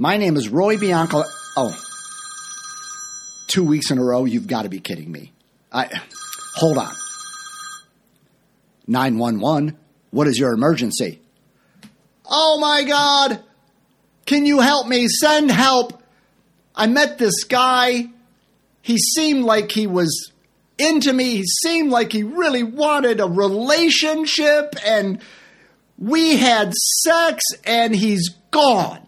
My name is Roy Bianca. Oh, two weeks in a row. You've got to be kidding me. I hold on. Nine one one. What is your emergency? Oh my God! Can you help me? Send help. I met this guy. He seemed like he was into me. He seemed like he really wanted a relationship, and we had sex, and he's gone.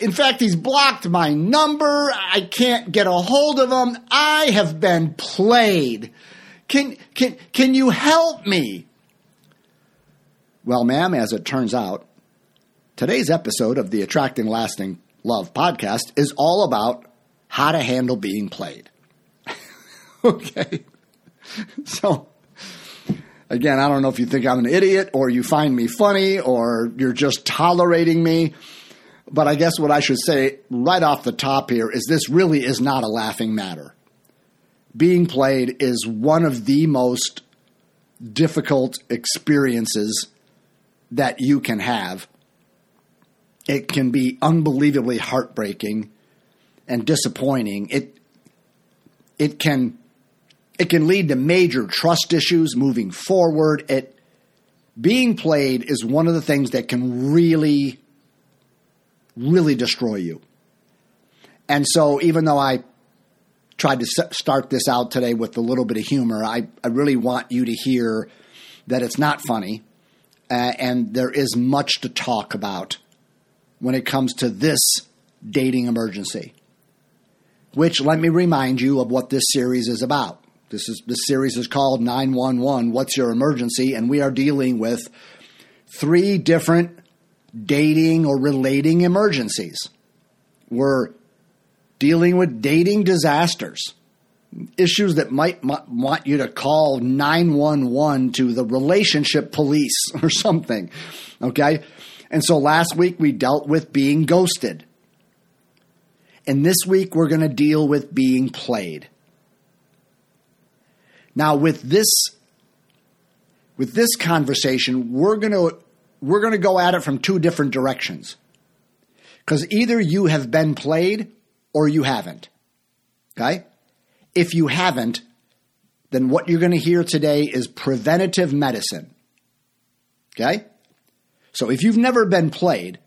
In fact, he's blocked my number. I can't get a hold of him. I have been played. Can, can, can you help me? Well, ma'am, as it turns out, today's episode of the Attracting Lasting Love podcast is all about how to handle being played. okay. So, again, I don't know if you think I'm an idiot or you find me funny or you're just tolerating me. But I guess what I should say right off the top here is this really is not a laughing matter. Being played is one of the most difficult experiences that you can have. It can be unbelievably heartbreaking and disappointing. It it can it can lead to major trust issues moving forward. It being played is one of the things that can really really destroy you. And so, even though I tried to start this out today with a little bit of humor, I, I really want you to hear that it's not funny uh, and there is much to talk about when it comes to this dating emergency. Which, let me remind you of what this series is about. This is this series is called 911 What's Your Emergency and we are dealing with three different dating or relating emergencies. We're dealing with dating disasters, issues that might, might want you to call 911 to the relationship police or something. Okay? And so last week we dealt with being ghosted. And this week we're going to deal with being played. Now with this with this conversation, we're going to we're going to go at it from two different directions. Because either you have been played or you haven't. Okay? If you haven't, then what you're going to hear today is preventative medicine. Okay? So if you've never been played,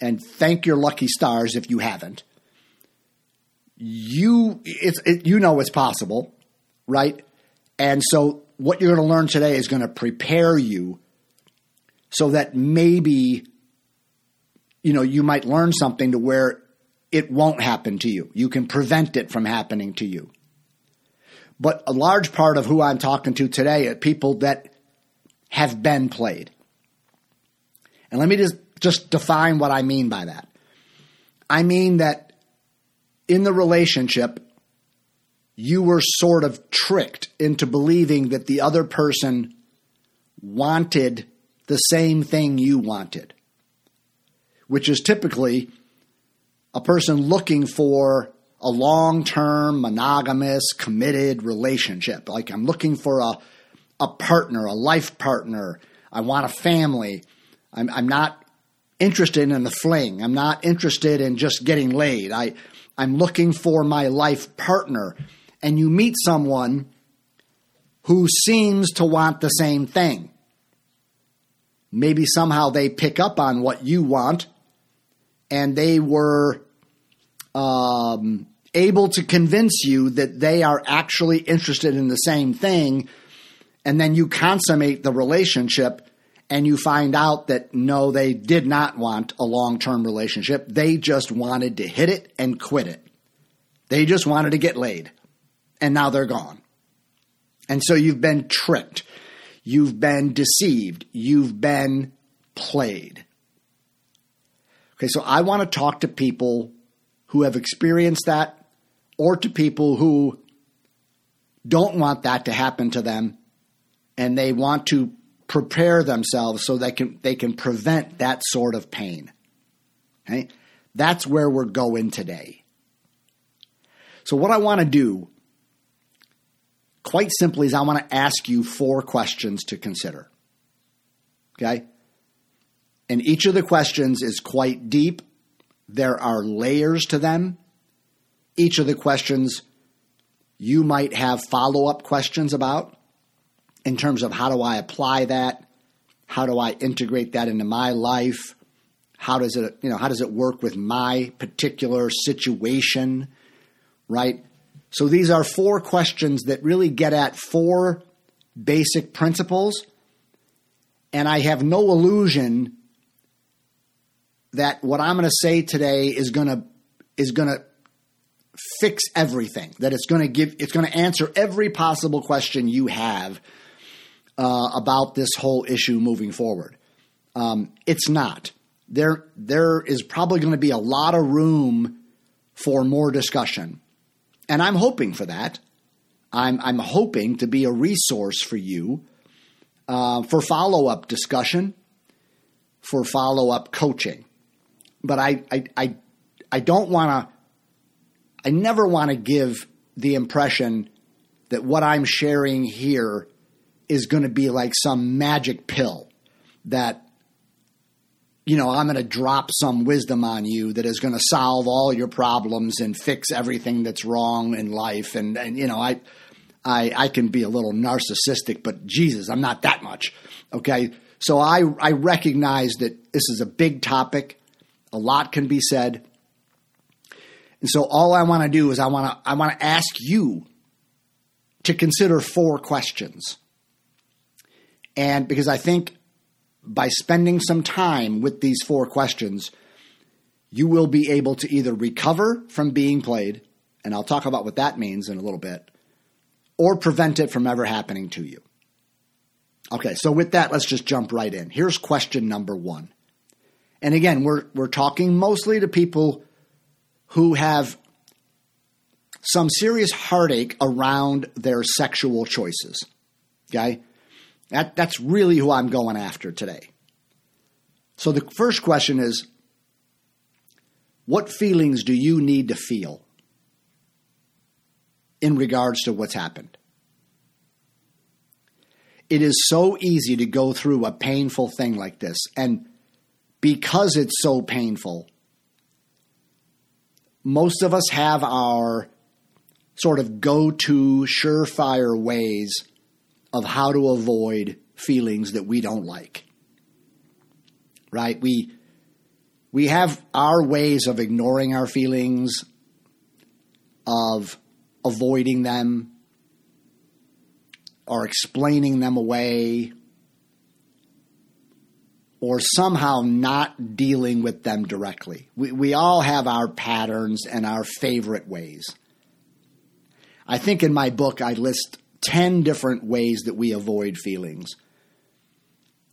and thank your lucky stars if you haven't, you it's it, you know it's possible, right? And so what you're going to learn today is going to prepare you so that maybe you know you might learn something to where it won't happen to you. You can prevent it from happening to you. But a large part of who I'm talking to today are people that have been played. And let me just, just define what I mean by that. I mean that in the relationship, you were sort of tricked into believing that the other person wanted the same thing you wanted, which is typically a person looking for a long term, monogamous, committed relationship. Like I'm looking for a, a partner, a life partner. I want a family. I'm, I'm not interested in the fling. I'm not interested in just getting laid. I, I'm looking for my life partner. And you meet someone who seems to want the same thing. Maybe somehow they pick up on what you want and they were um, able to convince you that they are actually interested in the same thing. And then you consummate the relationship and you find out that no, they did not want a long term relationship. They just wanted to hit it and quit it. They just wanted to get laid. And now they're gone. And so you've been tricked. You've been deceived. You've been played. Okay, so I want to talk to people who have experienced that or to people who don't want that to happen to them and they want to prepare themselves so they can they can prevent that sort of pain. Okay? That's where we're going today. So what I want to do quite simply is I want to ask you four questions to consider. Okay? And each of the questions is quite deep. There are layers to them. Each of the questions you might have follow up questions about in terms of how do I apply that? How do I integrate that into my life? How does it, you know, how does it work with my particular situation? Right? So these are four questions that really get at four basic principles. And I have no illusion that what I'm going to say today is going to is going to fix everything. That it's going to give it's going to answer every possible question you have uh, about this whole issue moving forward. Um, it's not. There there is probably going to be a lot of room for more discussion, and I'm hoping for that. I'm I'm hoping to be a resource for you uh, for follow up discussion, for follow up coaching but I I I, I don't want to. I never want to give the impression that what I'm sharing here is going to be like some magic pill that you know I'm going to drop some wisdom on you that is going to solve all your problems and fix everything that's wrong in life and and you know I I I can be a little narcissistic but Jesus I'm not that much okay so I I recognize that this is a big topic a lot can be said. And so all I want to do is I want to I want to ask you to consider four questions. And because I think by spending some time with these four questions, you will be able to either recover from being played, and I'll talk about what that means in a little bit, or prevent it from ever happening to you. Okay, so with that, let's just jump right in. Here's question number one and again, we're, we're talking mostly to people who have some serious heartache around their sexual choices. Okay? That, that's really who I'm going after today. So the first question is what feelings do you need to feel in regards to what's happened? It is so easy to go through a painful thing like this and because it's so painful, most of us have our sort of go to surefire ways of how to avoid feelings that we don't like. Right? We we have our ways of ignoring our feelings, of avoiding them, or explaining them away, or somehow not dealing with them directly. We, we all have our patterns and our favorite ways. I think in my book I list 10 different ways that we avoid feelings.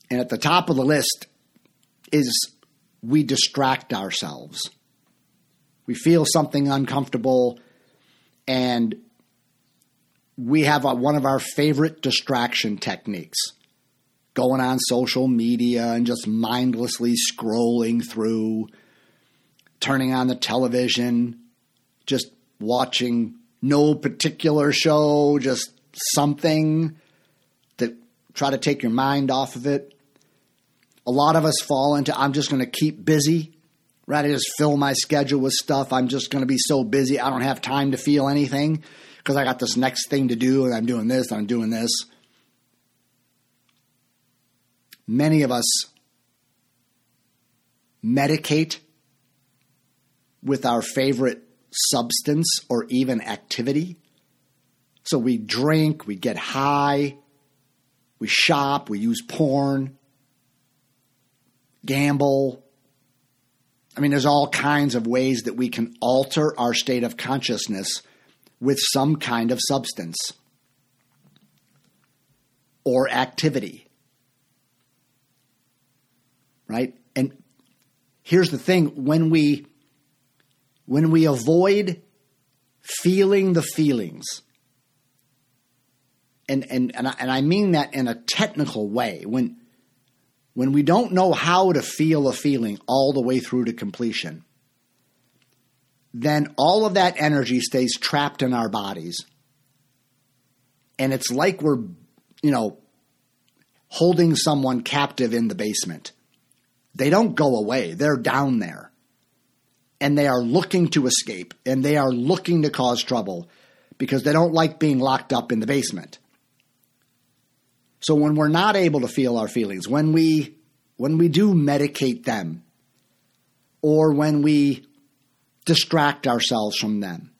And at the top of the list is we distract ourselves. We feel something uncomfortable and we have a, one of our favorite distraction techniques going on social media and just mindlessly scrolling through, turning on the television, just watching no particular show, just something to try to take your mind off of it. A lot of us fall into I'm just going to keep busy, right? I just fill my schedule with stuff. I'm just going to be so busy, I don't have time to feel anything because I got this next thing to do and I'm doing this, and I'm doing this many of us medicate with our favorite substance or even activity. So we drink, we get high, we shop, we use porn, gamble. I mean, there's all kinds of ways that we can alter our state of consciousness with some kind of substance or activity right? And here's the thing when we when we avoid feeling the feelings, and, and, and, I, and I mean that in a technical way, when, when we don't know how to feel a feeling all the way through to completion, then all of that energy stays trapped in our bodies. And it's like we're, you know, holding someone captive in the basement. They don't go away, they're down there. And they are looking to escape and they are looking to cause trouble because they don't like being locked up in the basement. So when we're not able to feel our feelings, when we when we do medicate them or when we distract ourselves from them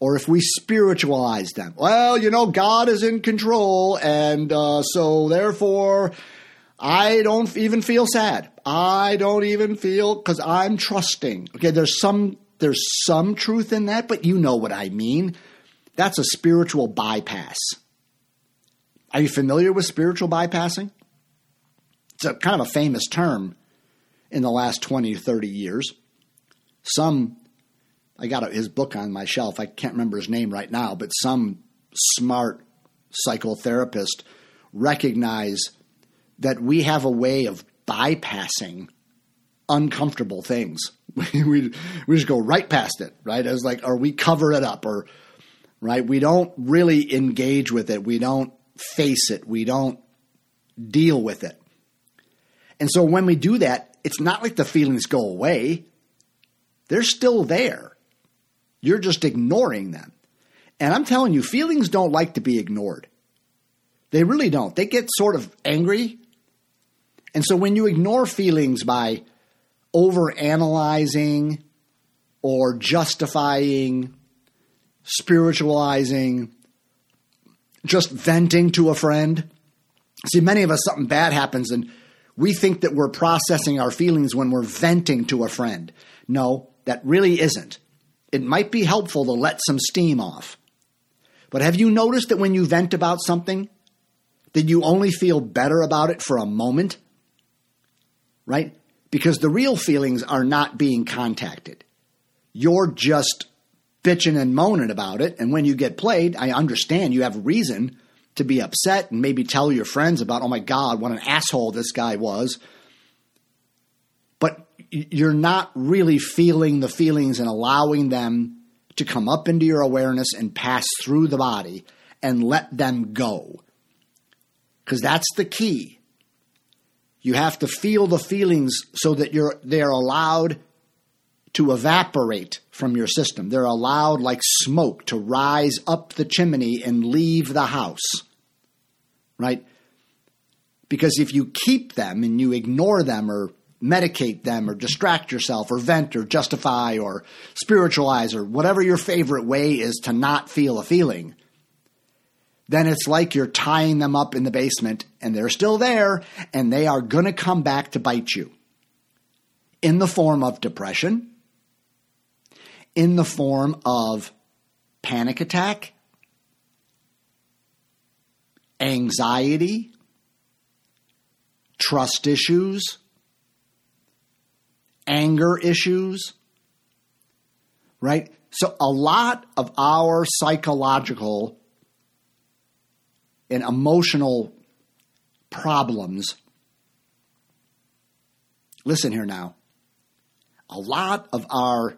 or if we spiritualize them. Well, you know, God is in control, and uh, so therefore I don't even feel sad. I don't even feel because I'm trusting. Okay, there's some there's some truth in that, but you know what I mean. That's a spiritual bypass. Are you familiar with spiritual bypassing? It's a kind of a famous term in the last 20 30 years. Some I got his book on my shelf. I can't remember his name right now, but some smart psychotherapist recognized that we have a way of bypassing uncomfortable things. we we just go right past it, right? As like, or we cover it up, or right? We don't really engage with it. We don't face it. We don't deal with it. And so when we do that, it's not like the feelings go away. They're still there. You're just ignoring them. And I'm telling you, feelings don't like to be ignored. They really don't. They get sort of angry. And so when you ignore feelings by over analyzing or justifying, spiritualizing, just venting to a friend. See, many of us, something bad happens and we think that we're processing our feelings when we're venting to a friend. No, that really isn't it might be helpful to let some steam off. But have you noticed that when you vent about something, that you only feel better about it for a moment? Right? Because the real feelings are not being contacted. You're just bitching and moaning about it. And when you get played, I understand you have reason to be upset and maybe tell your friends about, oh my God, what an asshole this guy was But you're not really feeling the feelings and allowing them to come up into your awareness and pass through the body and let them go. Because that's the key. You have to feel the feelings so that you're they're allowed to evaporate from your system. They're allowed like smoke to rise up the chimney and leave the house. Right? Because if you keep them and you ignore them or medicate them or distract yourself or vent or justify or spiritualize or whatever your favorite way is to not feel a feeling, then it's like you're tying them up in the basement and they're still there and they are going to come back to bite you in the form of depression, in the form of panic attack, anxiety, trust issues anger issues, right? So, a lot of our psychological and emotional problems, listen here now, a lot of our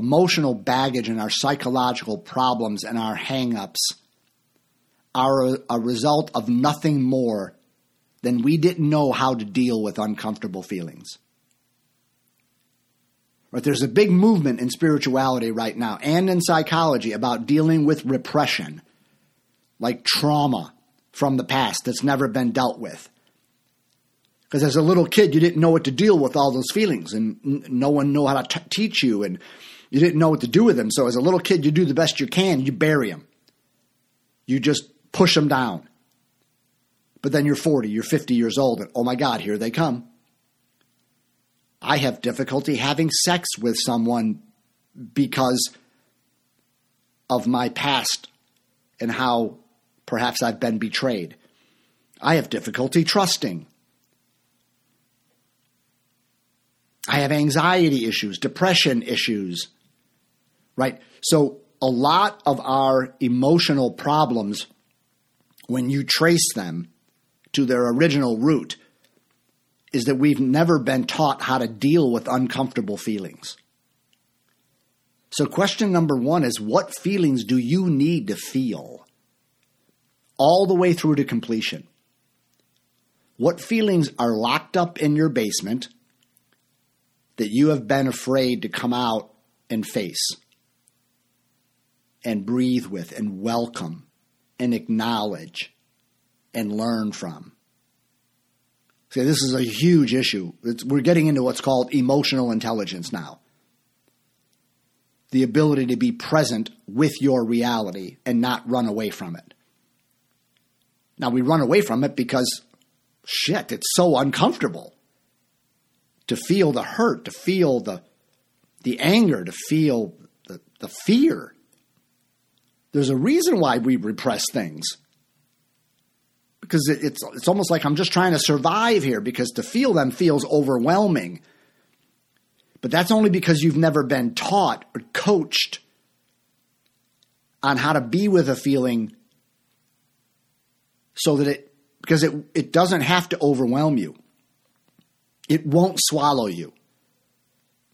emotional baggage and our psychological problems and our hangups are a, a result of nothing more than we didn't know how to deal with uncomfortable feelings. Right? There's a big movement in spirituality right now and in psychology about dealing with repression, like trauma from the past that's never been dealt with. Because as a little kid, you didn't know what to deal with all those feelings, and no one knew how to t- teach you, and you didn't know what to do with them. So as a little kid, you do the best you can. You bury them. You just push them down. But then you're 40, you're 50 years old, and oh my God, here they come. I have difficulty having sex with someone because of my past and how perhaps I've been betrayed. I have difficulty trusting. I have anxiety issues, depression issues, right? So a lot of our emotional problems, when you trace them to their original root, is that we've never been taught how to deal with uncomfortable feelings. So, question number one is what feelings do you need to feel all the way through to completion? What feelings are locked up in your basement that you have been afraid to come out and face and breathe with and welcome and acknowledge and learn from? See, this is a huge issue. It's, we're getting into what's called emotional intelligence now. The ability to be present with your reality and not run away from it. Now, we run away from it because, shit, it's so uncomfortable to feel the hurt, to feel the, the anger, to feel the, the fear. There's a reason why we repress things because it's it's almost like I'm just trying to survive here because to feel them feels overwhelming. But that's only because you've never been taught or coached on how to be with a feeling so that it because it it doesn't have to overwhelm you. It won't swallow you.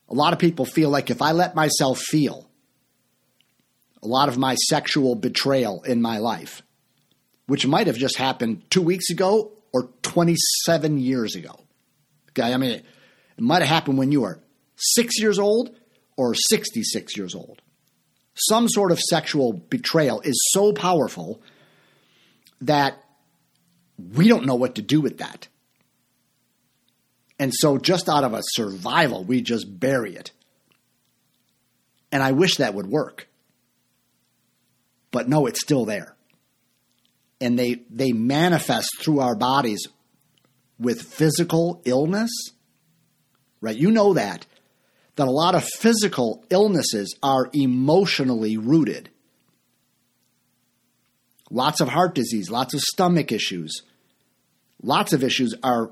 A lot of people feel like if I let myself feel a lot of my sexual betrayal in my life, which might have just happened two weeks ago or 27 years ago. Okay, I mean, it, might have happened when you were six years old or 66 years old. Some sort of sexual betrayal is so powerful that we don't know what to do with that. And so, just out of a survival, we just bury it. And I wish that would work. But no, it's still there. And they they manifest through our bodies with physical illness right? You know that that a lot of physical illnesses are emotionally rooted. Lots of heart disease lots of stomach issues. Lots of issues are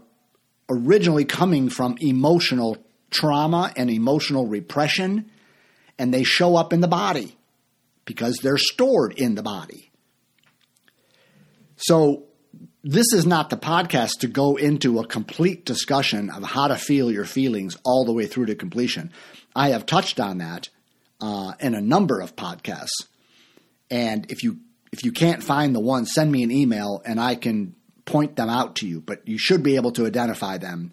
originally coming from emotional trauma and emotional repression and they show up in the body because they're stored in the body so, this is not the podcast to go into a complete discussion of how to feel your feelings all the way through to completion. I have touched on that uh, in a number of podcasts, and if you if you can't find the one, send me an email and I can point them out to you. But you should be able to identify them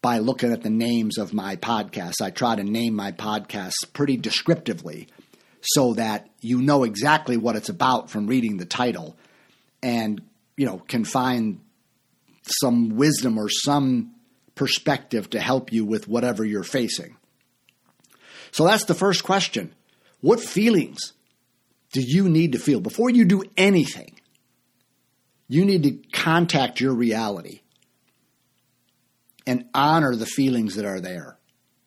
by looking at the names of my podcasts. I try to name my podcasts pretty descriptively so that you know exactly what it's about from reading the title and you know can find some wisdom or some perspective to help you with whatever you're facing. So that's the first question. What feelings do you need to feel before you do anything? You need to contact your reality and honor the feelings that are there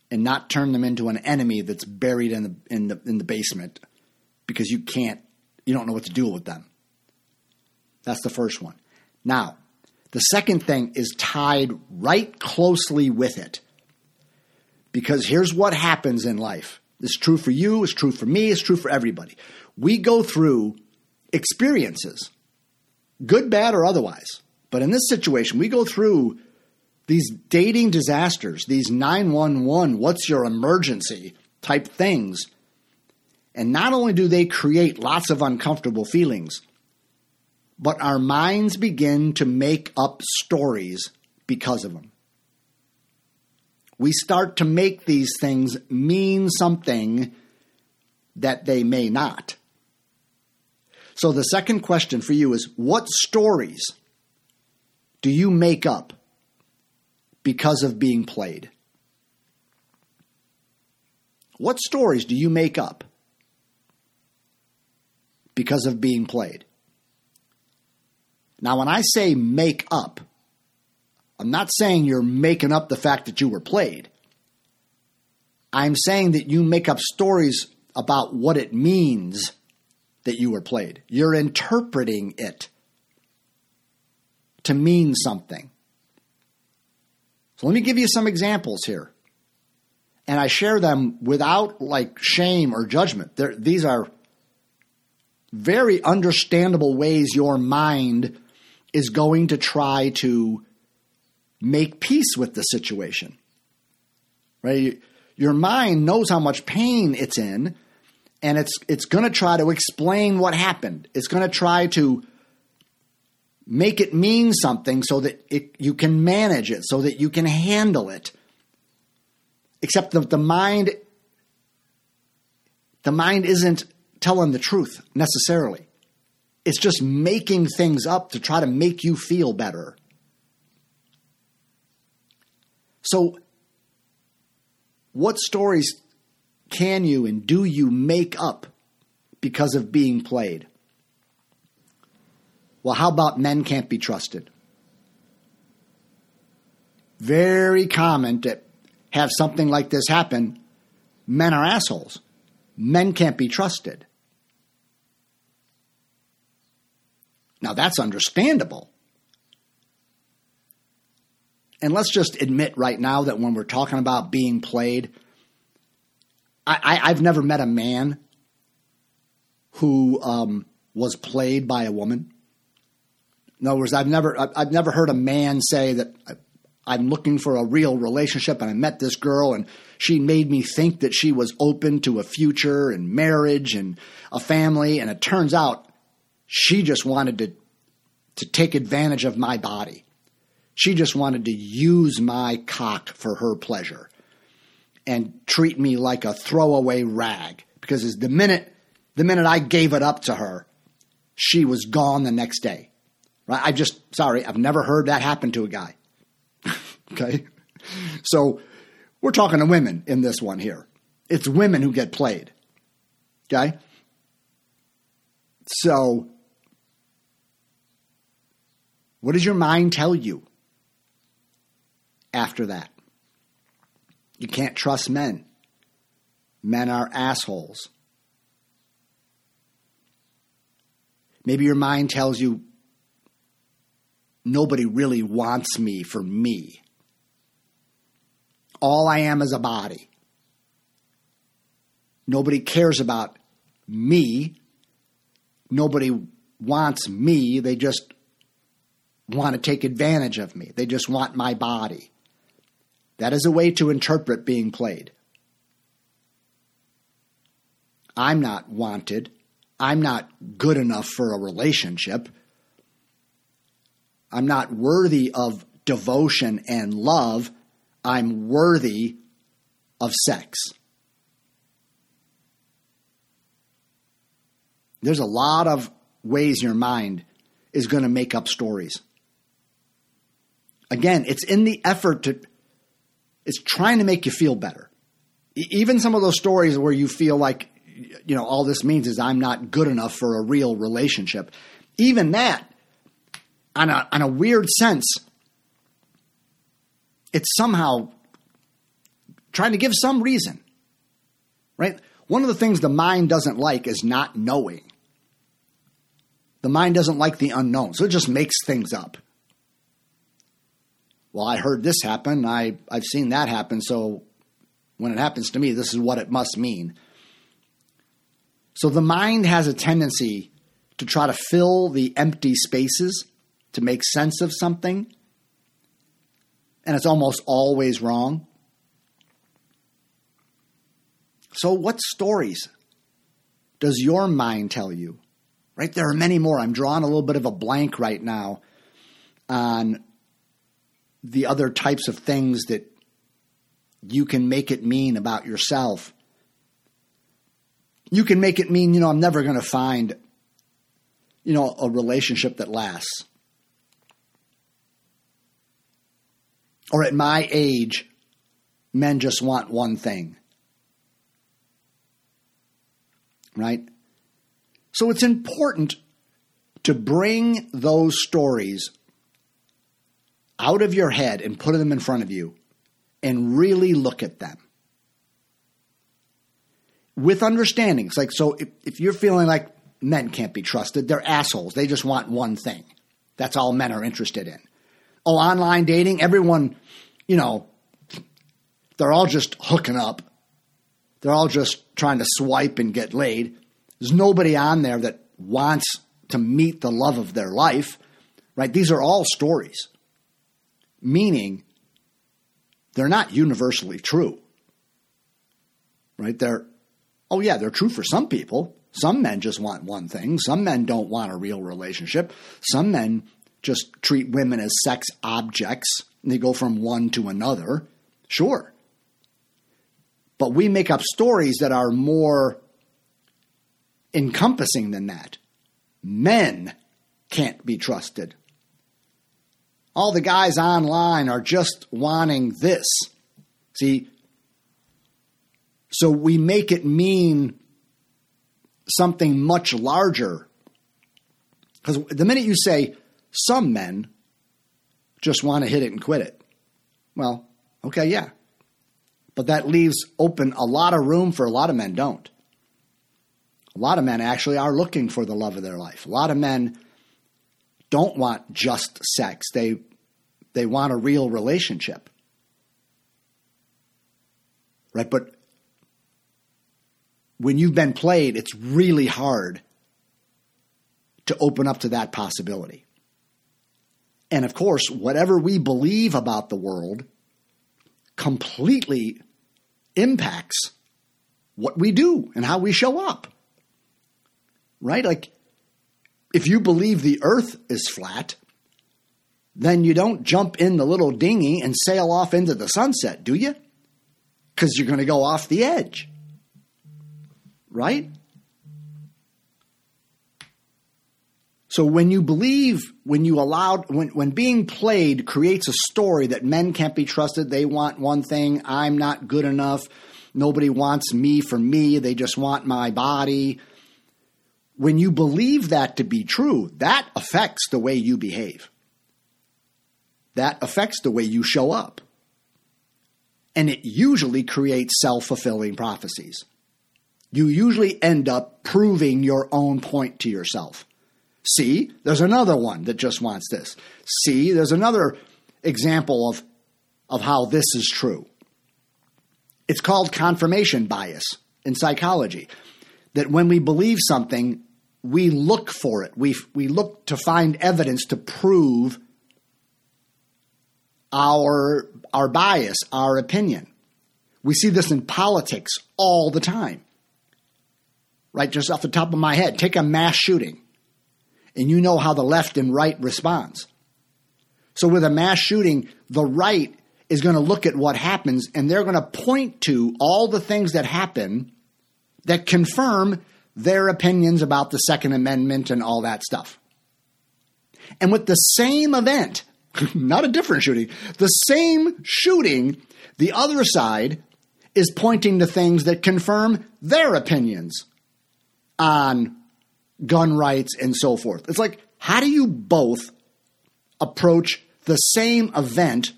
and not turn them into an enemy that's buried in the in the in the basement because you can't you don't know what to do with them. That's the first one. Now, the second thing is tied right closely with it. Because here's what happens in life. It's true for you, it's true for me, it's true for everybody. We go through experiences, good, bad, or otherwise. But in this situation, we go through these dating disasters, these 911, what's your emergency type things. And not only do they create lots of uncomfortable feelings, but our minds begin to make up stories because of them. We start to make these things mean something that they may not. So, the second question for you is what stories do you make up because of being played? What stories do you make up because of being played? Now, when I say make up, I'm not saying you're making up the fact that you were played. I'm saying that you make up stories about what it means that you were played. You're interpreting it to mean something. So let me give you some examples here. And I share them without like shame or judgment. They're, these are very understandable ways your mind is going to try to make peace with the situation. Right? Your mind knows how much pain it's in and it's it's going to try to explain what happened. It's going to try to make it mean something so that it, you can manage it, so that you can handle it. Except that the mind the mind isn't telling the truth necessarily. It's just making things up to try to make you feel better. So what stories can you and do you make up because of being played? Well, how about men can't be trusted? Very common to have something like this happen. Men are assholes. Men can't be trusted. Now, that's understandable. And let's just admit right now that when we're talking about being played, I, have never met a man who um, was played by a woman. In other words, I've never I've never heard a man say that I'm looking for a real relationship and I met this girl and she made me think that she was open to a future and marriage and a family and it turns out she just wanted to to take advantage of my body. She just wanted to use my cock for her pleasure and treat me like a throwaway rag because the minute the minute I gave it up to her, she was gone the next day. Right? I just sorry, I've never heard that happen to a guy. okay? So we're talking to women in this one here. It's women who get played. Okay? So what does your mind tell you after that? You can't trust men. Men are assholes. Maybe your mind tells you nobody really wants me for me. All I am is a body. Nobody cares about me. Nobody wants me. They just want to take advantage of me. They just want my body. That is a way to interpret being played. I'm not wanted. I'm not good enough for a relationship. I'm not worthy of devotion and love. I'm worthy of sex. There's a lot of ways your mind is going to make up stories. Again, it's in the effort to it's trying to make you feel better. Even some of those stories where you feel like, you know, all this means is I'm not good enough for a real relationship. Even that, on a, on a weird sense, it's somehow trying to give some reason, right? One of the things the mind doesn't like is not knowing. The mind doesn't like the unknown, so it just makes things up well, I heard this happen. I, I've seen that happen. So when it happens to me, this is what it must mean. So the mind has a tendency to try to fill the empty spaces to make sense of something. And it's almost always wrong. So, what stories does your mind tell you? Right? There are many more. I'm drawing a little bit of a blank right now on the other types of things that you can make it mean about yourself. You can make it mean, you know, I'm never going to find, you know, a relationship that lasts. Or at my age, men just want one thing. Right? So it's important to bring those stories out of your head and put them in front of you and really look at them with understandings. Like, so if, if you're feeling like men can't be trusted, they're assholes. They just want one thing. That's all men are interested in. Oh, online dating, everyone, you know, they're all just hooking up. They're all just trying to swipe and get laid. There's nobody on there that wants to meet the love of their life, right? These are all stories, meaning they're not universally true, right? They're, oh, yeah, they're true for some people. Some men just want one thing. Some men don't want a real relationship. Some men just treat women as sex objects and they go from one to another. Sure. But we make up stories that are more encompassing than that. Men can't be trusted. All the guys online are just wanting this. See, so we make it mean something much larger. Because the minute you say some men just want to hit it and quit it, well, okay, yeah. But that leaves open a lot of room for a lot of men don't. A lot of men actually are looking for the love of their life. A lot of men don't want just sex. They they want a real relationship. Right? But when you've been played, it's really hard to open up to that possibility. And of course, whatever we believe about the world completely impacts what we do and how we show up. Right? Like, if you believe the earth is flat, then you don't jump in the little dinghy and sail off into the sunset, do you? Because you're going to go off the edge. Right? So when you believe, when you allow, when, when being played creates a story that men can't be trusted, they want one thing, I'm not good enough, nobody wants me for me, they just want my body. When you believe that to be true, that affects the way you behave. That affects the way you show up. And it usually creates self fulfilling prophecies. You usually end up proving your own point to yourself. See, there's another one that just wants this. See, there's another example of, of how this is true. It's called confirmation bias in psychology. That when we believe something, we look for it. We, we look to find evidence to prove our, our bias, our opinion. We see this in politics all the time. Right, just off the top of my head, take a mass shooting and you know how the left and right responds. So with a mass shooting, the right is going to look at what happens and they're going to point to all the things that happen that confirm their opinions about the Second Amendment and all that stuff. And with the same event, not a different shooting, the same shooting, the other side is pointing to things that confirm their opinions on gun rights, and so forth. It's like, how do you both approach the same event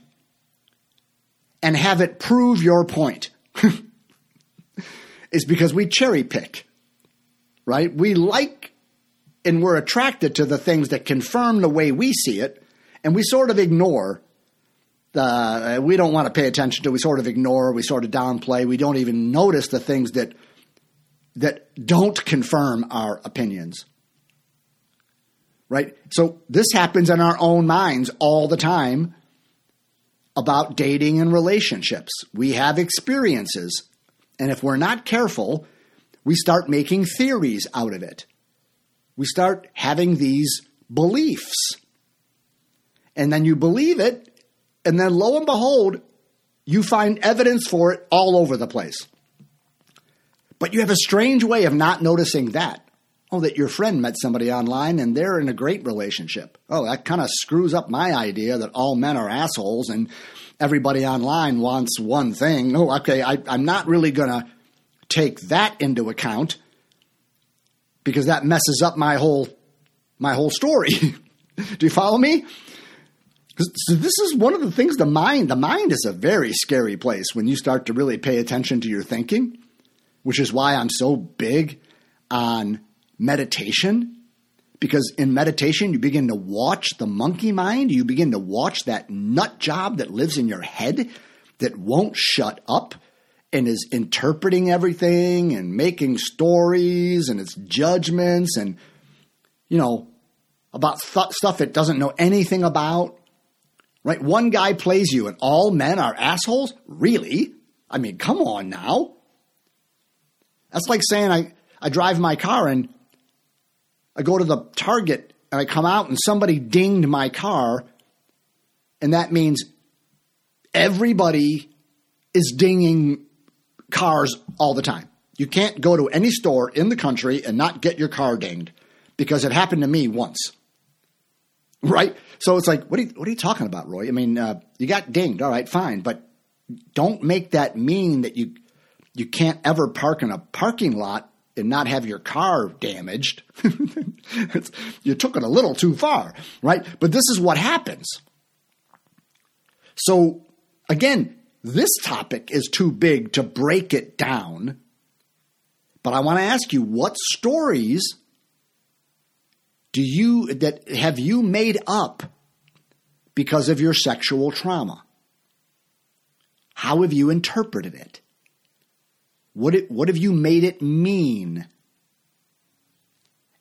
and have it prove your point? it's because we cherry pick, right? We like and we're attracted to the things that confirm the way we see it, and we sort of ignore the, uh, we don't want to pay attention to, we sort of ignore, we sort of downplay, we don't even notice the things that that don't confirm our opinions. Right? So this happens in our own minds all the time about dating and relationships. We have experiences, and if we're not careful, we start making theories out of it. We start having these beliefs. And then you believe it, and then lo and behold, you find evidence for it all over the place. But you have a strange way of not noticing that. Oh, that your friend met somebody online and they're in a great relationship. Oh, that kind of screws up my idea that all men are assholes and everybody online wants one thing. Oh, okay, I, I'm not really going to take that into account because that messes up my whole my whole story. Do you follow me? So this is one of the things the mind the mind is a very scary place when you start to really pay attention to your thinking which is why I'm so big on meditation. Because in meditation, you begin to watch the monkey mind, you begin to watch that nut job that lives in your head that won't shut up and is interpreting everything and making stories and its judgments and, you know, about th- stuff it doesn't know anything about. Right? One guy plays you and all men are assholes? Really? I mean, come on now. That's like saying I, I drive my car and I go to the Target and I come out and somebody dinged my car, and that means everybody is dinging cars all the time. You can't go to any store in the country and not get your car dinged because it happened to me once. Right? So it's like, what are you, what are you talking about, Roy? I mean, uh, you got dinged. All right, fine. But don't make that mean that you, you can't ever park in a parking lot and not have your car damaged. you took it a little too far, right? But this is what happens. So again, this topic is too big to break it down. But I want to ask you what stories do you that have you made up because of your sexual trauma? How have you interpreted it? What, it, what have you made it mean?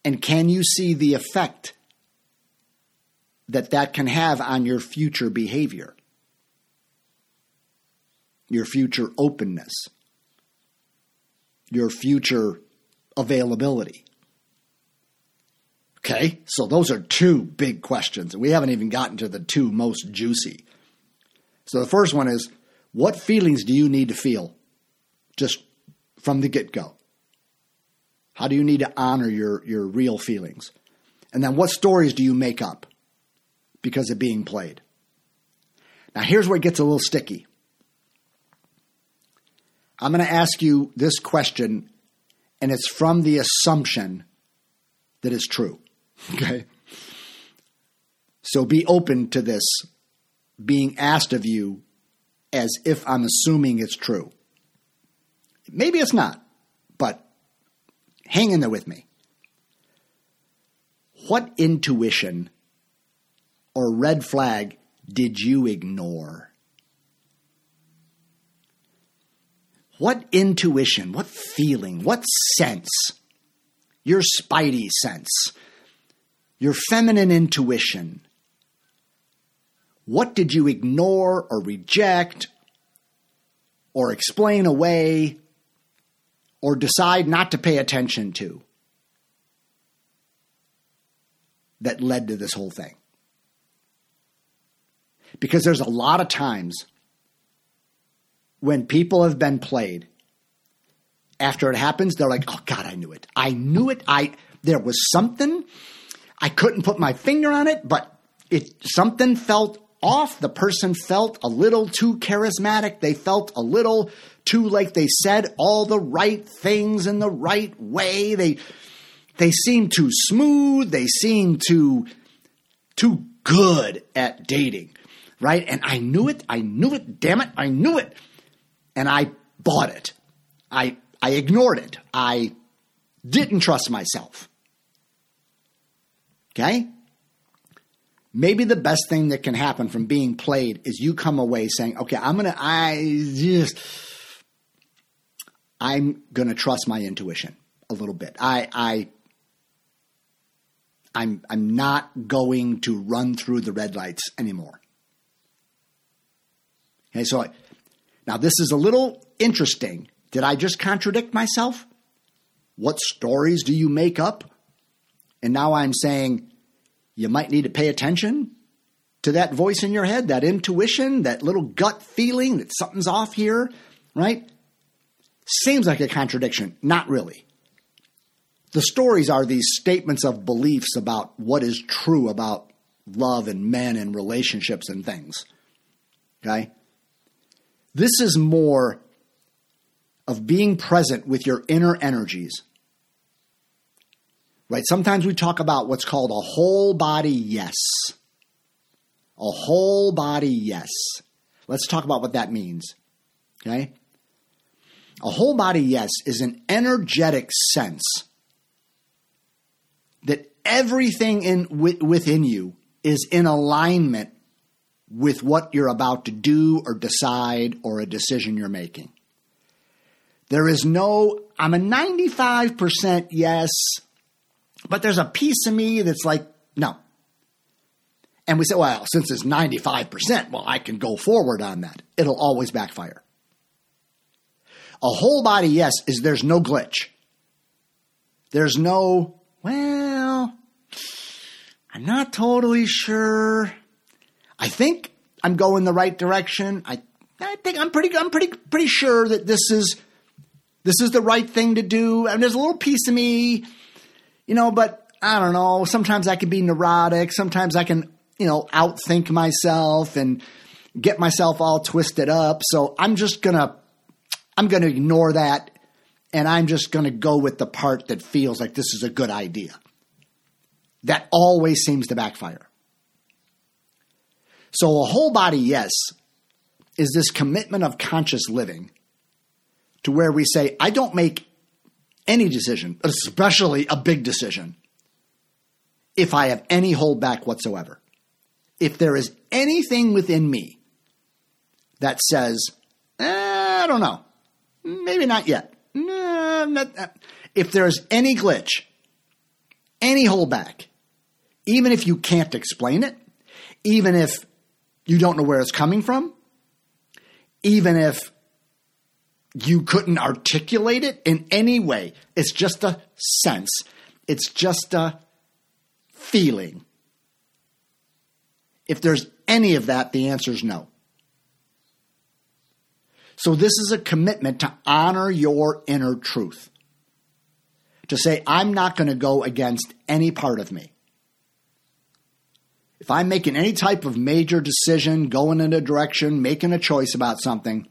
And can you see the effect that that can have on your future behavior? Your future openness? Your future availability? Okay, so those are two big questions, and we haven't even gotten to the two most juicy. So the first one is what feelings do you need to feel just from the get go? How do you need to honor your, your real feelings? And then what stories do you make up because of being played? Now, here's where it gets a little sticky. I'm going to ask you this question, and it's from the assumption that it's true. Okay? So be open to this being asked of you as if I'm assuming it's true. Maybe it's not, but hang in there with me. What intuition or red flag did you ignore? What intuition, what feeling, what sense, your spidey sense, your feminine intuition, what did you ignore or reject or explain away or decide not to pay attention to that led to this whole thing. Because there's a lot of times when people have been played, after it happens, they're like, oh God, I knew it. I knew it. I there was something. I couldn't put my finger on it, but it something felt off. The person felt a little too charismatic. They felt a little too like they said all the right things in the right way. They they seemed too smooth. They seemed too too good at dating, right? And I knew it. I knew it. Damn it, I knew it. And I bought it. I I ignored it. I didn't trust myself. Okay? maybe the best thing that can happen from being played is you come away saying, okay, I'm going to, I just, I'm going to trust my intuition a little bit. I, I, I'm, I'm not going to run through the red lights anymore. Okay, so I, now this is a little interesting. Did I just contradict myself? What stories do you make up? And now I'm saying, you might need to pay attention to that voice in your head, that intuition, that little gut feeling that something's off here, right? Seems like a contradiction. Not really. The stories are these statements of beliefs about what is true about love and men and relationships and things. Okay? This is more of being present with your inner energies right? Sometimes we talk about what's called a whole body yes. A whole body yes. Let's talk about what that means. Okay? A whole body yes is an energetic sense that everything in within you is in alignment with what you're about to do or decide or a decision you're making. There is no, I'm a 95% yes, but there's a piece of me that's like, no. And we say, well, since it's 95%, well, I can go forward on that. It'll always backfire. A whole body yes is there's no glitch. There's no, well, I'm not totally sure. I think I'm going the right direction. I, I think I'm pretty, I'm pretty, pretty sure that this is, this is the right thing to do. And there's a little piece of me, you know, but I don't know. Sometimes I can be neurotic. Sometimes I can, you know, outthink myself and get myself all twisted up. So I'm just gonna, I'm gonna ignore that, and I'm just gonna go with the part that feels like this is a good idea. That always seems to backfire. So, a whole body yes is this commitment of conscious living to where we say, I don't make any decision, especially a big decision, if I have any holdback whatsoever. If there is anything within me that says, eh, I don't know, maybe not yet. No, not, uh, if there's any glitch, any holdback, even if you can't explain it, even if you don't know where it's coming from, even if you couldn't articulate it in any way. It's just a sense, it's just a feeling. If there's any of that, the answer is no. So, this is a commitment to honor your inner truth. To say, I'm not going to go against any part of me if I'm making any type of major decision, going in a direction, making a choice about something,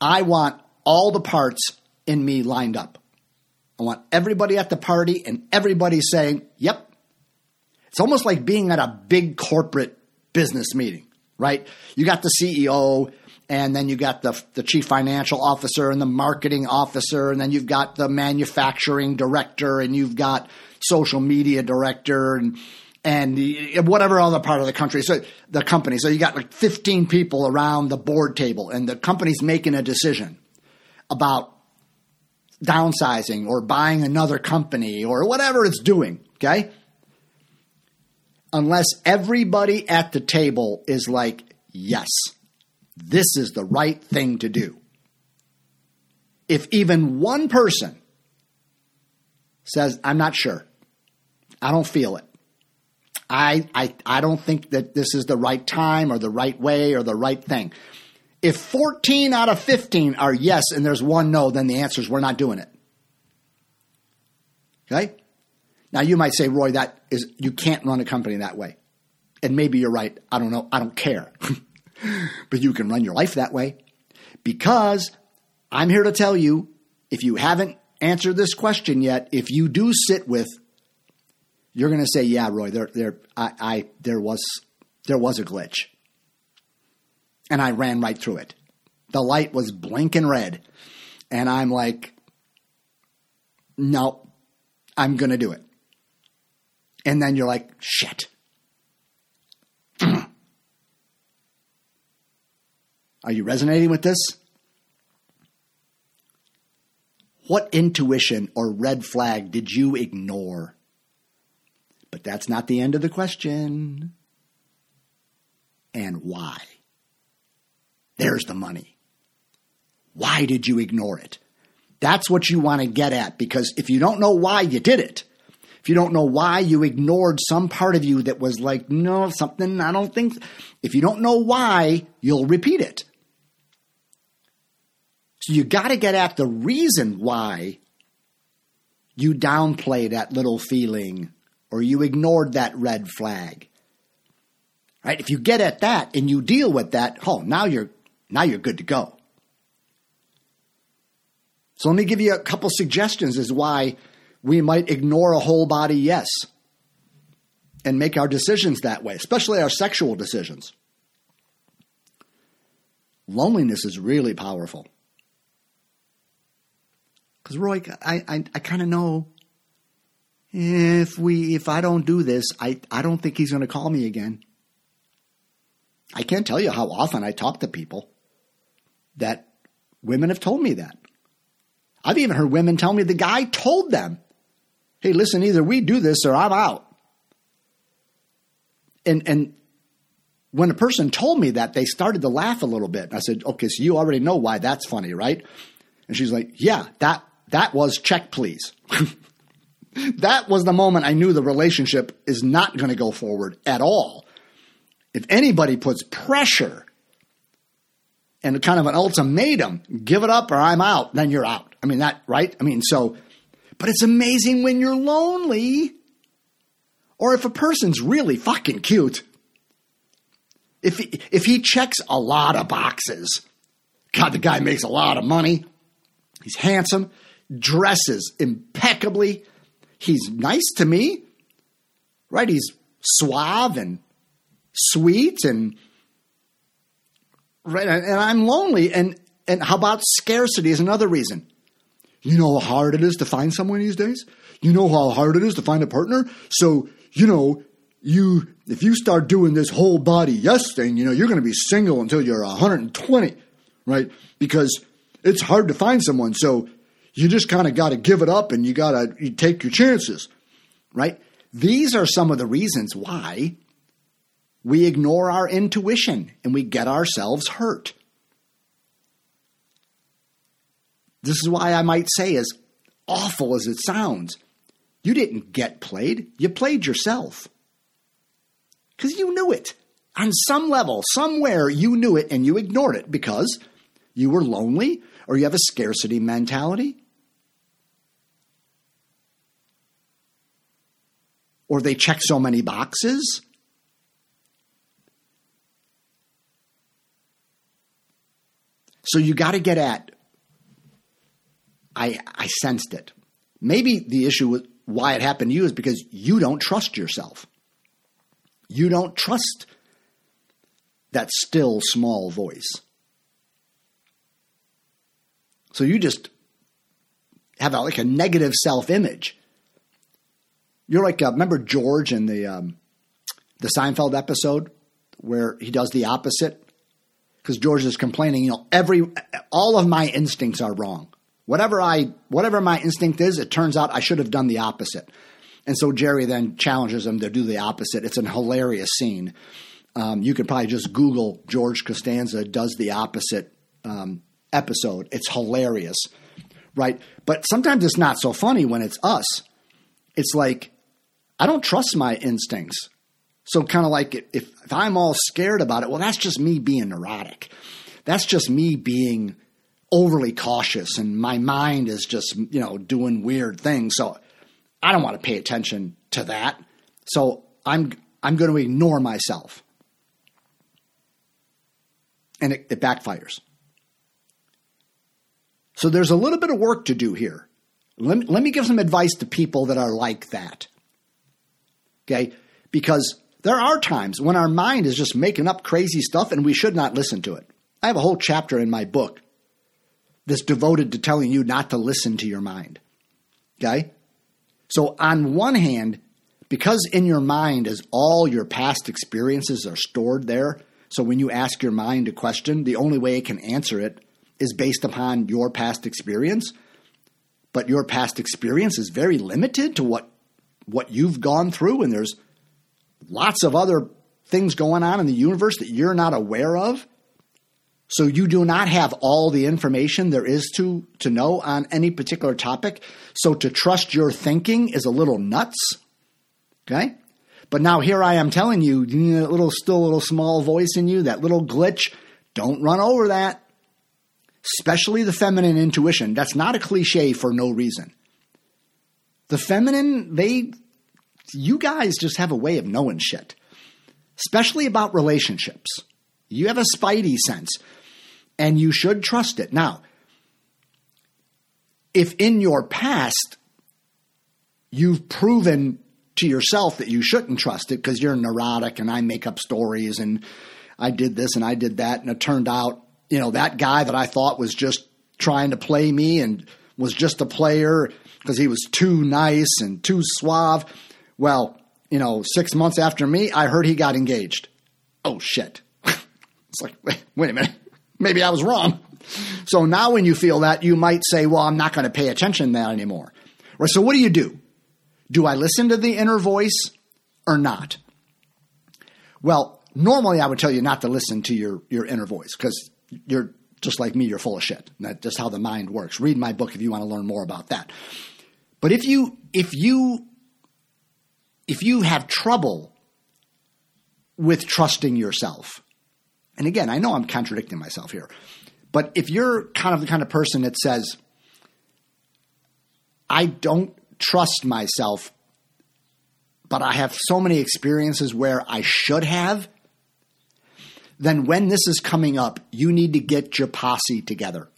I want all the parts in me lined up. I want everybody at the party and everybody saying, yep. It's almost like being at a big corporate business meeting, right? You got the CEO, and then you got the, the chief financial officer and the marketing officer, and then you've got the manufacturing director, and you've got social media director, and and the, whatever other part of the country. So the company. So you got like 15 people around the board table, and the company's making a decision about downsizing or buying another company or whatever it's doing. Okay. Unless everybody at the table is like, yes, this is the right thing to do. If even one person says, I'm not sure, I don't feel it, I, I, I don't think that this is the right time or the right way or the right thing. If 14 out of 15 are yes and there's one no, then the answer is we're not doing it. Okay? Now you might say, Roy, that is you can't run a company that way. And maybe you're right. I don't know. I don't care. but you can run your life that way. Because I'm here to tell you, if you haven't answered this question yet, if you do sit with you're going to say, "Yeah, Roy, there, there, I, I, there was, there was a glitch," and I ran right through it. The light was blinking red, and I'm like, "No, I'm going to do it." And then you're like, "Shit." Are you resonating with this? What intuition or red flag did you ignore? But that's not the end of the question. And why? There's the money. Why did you ignore it? That's what you want to get at because if you don't know why you did it, if you don't know why you ignored some part of you that was like, no, something, I don't think, if you don't know why, you'll repeat it. So you got to get at the reason why you downplay that little feeling or you ignored that red flag. Right? If you get at that and you deal with that, oh, now you're now you're good to go. So let me give you a couple suggestions as why we might ignore a whole body yes and make our decisions that way, especially our sexual decisions. Loneliness is really powerful. Because Roy, I, I, I kind of know if we if I don't do this, I, I don't think he's going to call me again. I can't tell you how often I talk to people that women have told me that. I've even heard women tell me the guy told them, hey, listen, either we do this or I'm out. And, and when a person told me that, they started to laugh a little bit. I said, okay, so you already know why that's funny, right? And she's like, yeah, that, that was check, please. that was the moment I knew the relationship is not going to go forward at all. If anybody puts pressure and kind of an ultimatum, give it up or I'm out, then you're out. I mean, that, right? I mean, so, but it's amazing when you're lonely or if a person's really fucking cute. If he, if he checks a lot of boxes, God, the guy makes a lot of money. He's handsome, dresses impeccably. He's nice to me, right? He's suave and sweet and right and I'm lonely and and how about scarcity is another reason. You know how hard it is to find someone these days? You know how hard it is to find a partner? So, you know, you if you start doing this whole body yes thing, you know, you're going to be single until you're 120, right? Because it's hard to find someone. So, you just kind of got to give it up and you got to you take your chances, right? These are some of the reasons why we ignore our intuition and we get ourselves hurt. This is why I might say, as awful as it sounds, you didn't get played, you played yourself. Because you knew it. On some level, somewhere, you knew it and you ignored it because you were lonely or you have a scarcity mentality. Or they check so many boxes So you got to get at. I I sensed it. Maybe the issue with why it happened to you is because you don't trust yourself. You don't trust that still small voice. So you just have a, like a negative self image. You're like, uh, remember George in the um, the Seinfeld episode where he does the opposite? because George is complaining, you know, every all of my instincts are wrong. Whatever I whatever my instinct is, it turns out I should have done the opposite. And so Jerry then challenges him to do the opposite. It's an hilarious scene. Um, you could probably just Google George Costanza does the opposite um, episode. It's hilarious, right? But sometimes it's not so funny when it's us. It's like I don't trust my instincts. So, kind of like if, if I'm all scared about it, well, that's just me being neurotic. That's just me being overly cautious, and my mind is just, you know, doing weird things. So, I don't want to pay attention to that. So, I'm I'm going to ignore myself. And it, it backfires. So there's a little bit of work to do here. Let me, let me give some advice to people that are like that. Okay? Because there are times when our mind is just making up crazy stuff and we should not listen to it. I have a whole chapter in my book that's devoted to telling you not to listen to your mind. Okay? So, on one hand, because in your mind is all your past experiences are stored there, so when you ask your mind a question, the only way it can answer it is based upon your past experience. But your past experience is very limited to what what you've gone through and there's lots of other things going on in the universe that you're not aware of. So you do not have all the information there is to to know on any particular topic. So to trust your thinking is a little nuts. Okay? But now here I am telling you, you need a little still a little small voice in you, that little glitch, don't run over that. Especially the feminine intuition. That's not a cliche for no reason. The feminine, they you guys just have a way of knowing shit, especially about relationships. You have a spidey sense, and you should trust it. Now, if in your past you've proven to yourself that you shouldn't trust it because you're neurotic and I make up stories and I did this and I did that, and it turned out, you know, that guy that I thought was just trying to play me and was just a player because he was too nice and too suave well, you know, six months after me, I heard he got engaged. Oh, shit. It's like, wait, wait a minute, maybe I was wrong. So now when you feel that, you might say, well, I'm not going to pay attention to that anymore. Right? So what do you do? Do I listen to the inner voice or not? Well, normally I would tell you not to listen to your, your inner voice because you're just like me, you're full of shit. That's just how the mind works. Read my book if you want to learn more about that. But if you if you if you have trouble with trusting yourself, and again, I know I'm contradicting myself here, but if you're kind of the kind of person that says, I don't trust myself, but I have so many experiences where I should have, then when this is coming up, you need to get your posse together.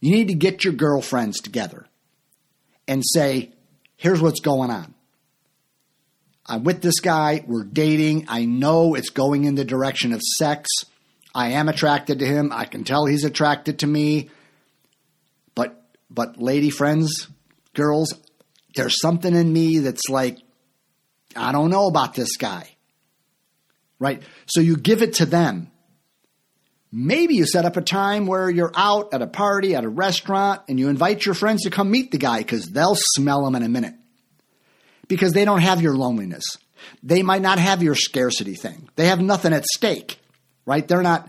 You need to get your girlfriends together and say, here's what's going on. I'm with this guy, we're dating, I know it's going in the direction of sex. I am attracted to him. I can tell he's attracted to me. But but lady friends, girls, there's something in me that's like I don't know about this guy. Right? So you give it to them. Maybe you set up a time where you're out at a party, at a restaurant, and you invite your friends to come meet the guy because they'll smell him in a minute. Because they don't have your loneliness. They might not have your scarcity thing. They have nothing at stake, right? They're not,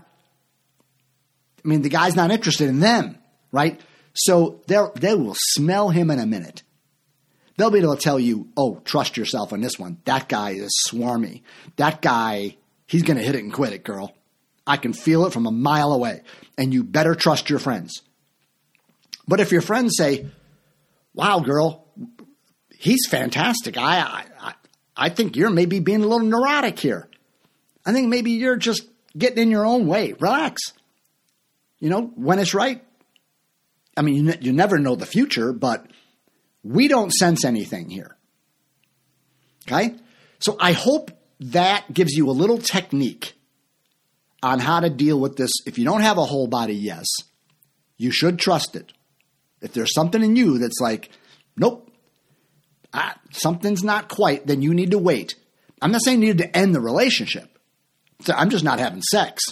I mean, the guy's not interested in them, right? So they will smell him in a minute. They'll be able to tell you, oh, trust yourself on this one. That guy is swarmy. That guy, he's going to hit it and quit it, girl. I can feel it from a mile away. And you better trust your friends. But if your friends say, wow, girl, he's fantastic. I, I, I think you're maybe being a little neurotic here. I think maybe you're just getting in your own way. Relax. You know, when it's right. I mean, you, you never know the future, but we don't sense anything here. Okay? So I hope that gives you a little technique on how to deal with this. If you don't have a whole body yes, you should trust it. If there's something in you that's like, nope, ah, something's not quite, then you need to wait. I'm not saying you need to end the relationship. So I'm just not having sex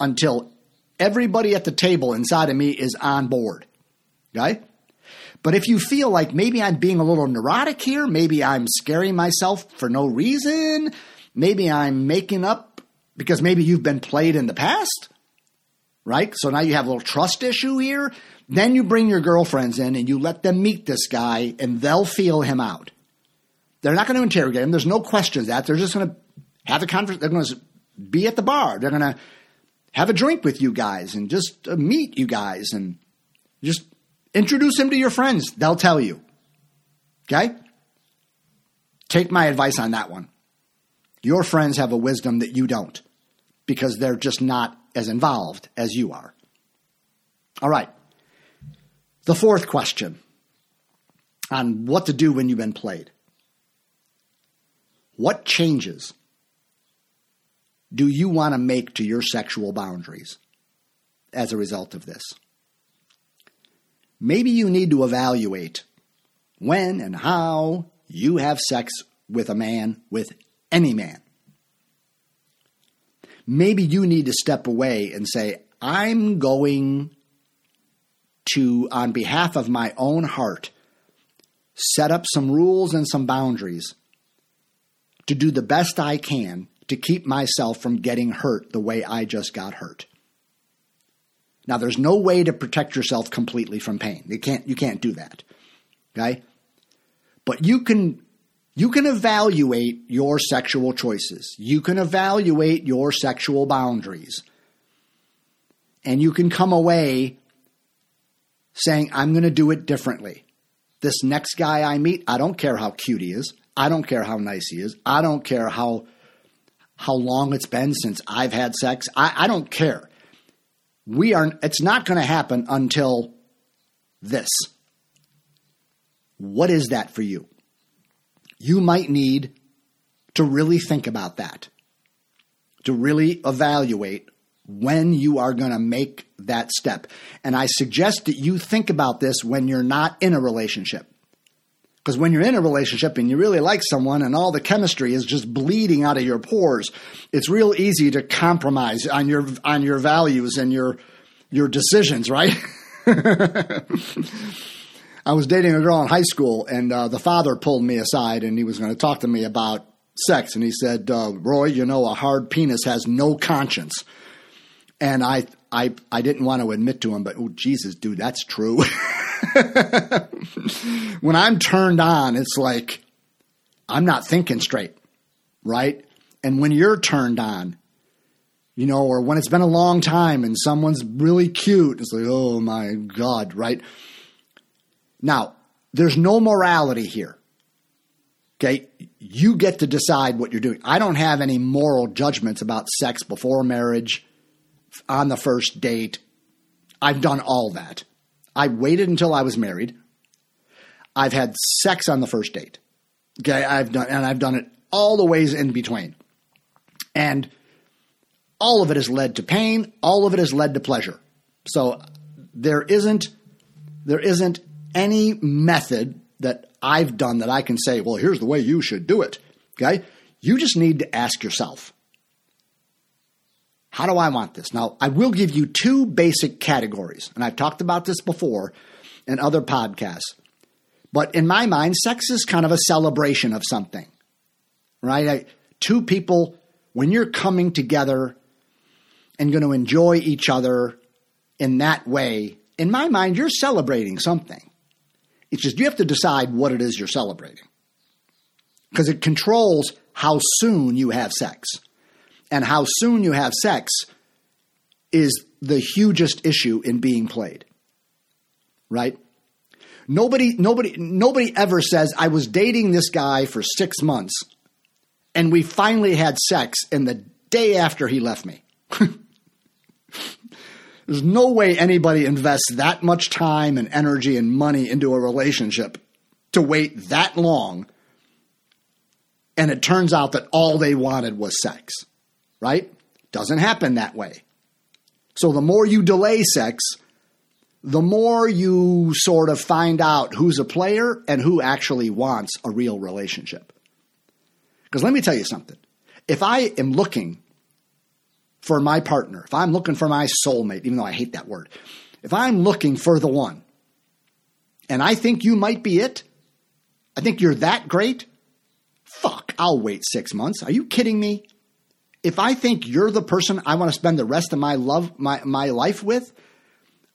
until everybody at the table inside of me is on board. Okay? But if you feel like maybe I'm being a little neurotic here, maybe I'm scaring myself for no reason, maybe I'm making up because maybe you've been played in the past, right? So now you have a little trust issue here. Then you bring your girlfriends in and you let them meet this guy and they'll feel him out. They're not going to interrogate him. There's no questions that. They're just going to have a conversation. They're going to be at the bar. They're going to have a drink with you guys and just uh, meet you guys and just introduce him to your friends. They'll tell you. Okay? Take my advice on that one. Your friends have a wisdom that you don't because they're just not as involved as you are. All right. The fourth question on what to do when you've been played. What changes do you want to make to your sexual boundaries as a result of this? Maybe you need to evaluate when and how you have sex with a man, with any man maybe you need to step away and say, I'm going to, on behalf of my own heart, set up some rules and some boundaries to do the best I can to keep myself from getting hurt the way I just got hurt. Now, there's no way to protect yourself completely from pain. You can't, you can't do that. Okay? But you can you can evaluate your sexual choices. You can evaluate your sexual boundaries. And you can come away saying, I'm going to do it differently. This next guy I meet, I don't care how cute he is. I don't care how nice he is. I don't care how how long it's been since I've had sex. I, I don't care. We are it's not going to happen until this. What is that for you? you might need to really think about that, to really evaluate when you are going to make that step. And I suggest that you think about this when you're not in a relationship. Because when you're in a relationship and you really like someone and all the chemistry is just bleeding out of your pores, it's real easy to compromise on your on your values and your your decisions, right? I was dating a girl in high school, and uh, the father pulled me aside, and he was going to talk to me about sex, and he said, uh, "Roy, you know, a hard penis has no conscience." And I, I, I didn't want to admit to him, but oh Jesus, dude, that's true. when I'm turned on, it's like I'm not thinking straight, right? And when you're turned on, you know, or when it's been a long time and someone's really cute, it's like, oh my God, right? Now, there's no morality here. Okay. You get to decide what you're doing. I don't have any moral judgments about sex before marriage, on the first date. I've done all that. I waited until I was married. I've had sex on the first date. Okay, I've done and I've done it all the ways in between. And all of it has led to pain, all of it has led to pleasure. So there isn't there isn't any method that I've done that I can say, well, here's the way you should do it. Okay? You just need to ask yourself, how do I want this? Now, I will give you two basic categories, and I've talked about this before in other podcasts. But in my mind, sex is kind of a celebration of something, right? I, two people, when you're coming together and going to enjoy each other in that way, in my mind, you're celebrating something. It's just you have to decide what it is you're celebrating because it controls how soon you have sex and how soon you have sex is the hugest issue in being played. Right? Nobody nobody nobody ever says I was dating this guy for 6 months and we finally had sex and the day after he left me. There's no way anybody invests that much time and energy and money into a relationship to wait that long and it turns out that all they wanted was sex right? Doesn't happen that way. So the more you delay sex, the more you sort of find out who's a player and who actually wants a real relationship. Because let me tell you something. If I am looking for my partner, if I'm looking for my soulmate, even though I hate that word, if I'm looking for the one, and I think you might be it, I think you're that great, fuck, I'll wait six months. Are you kidding me? If I think you're the person I want to spend the rest of my love my, my life with,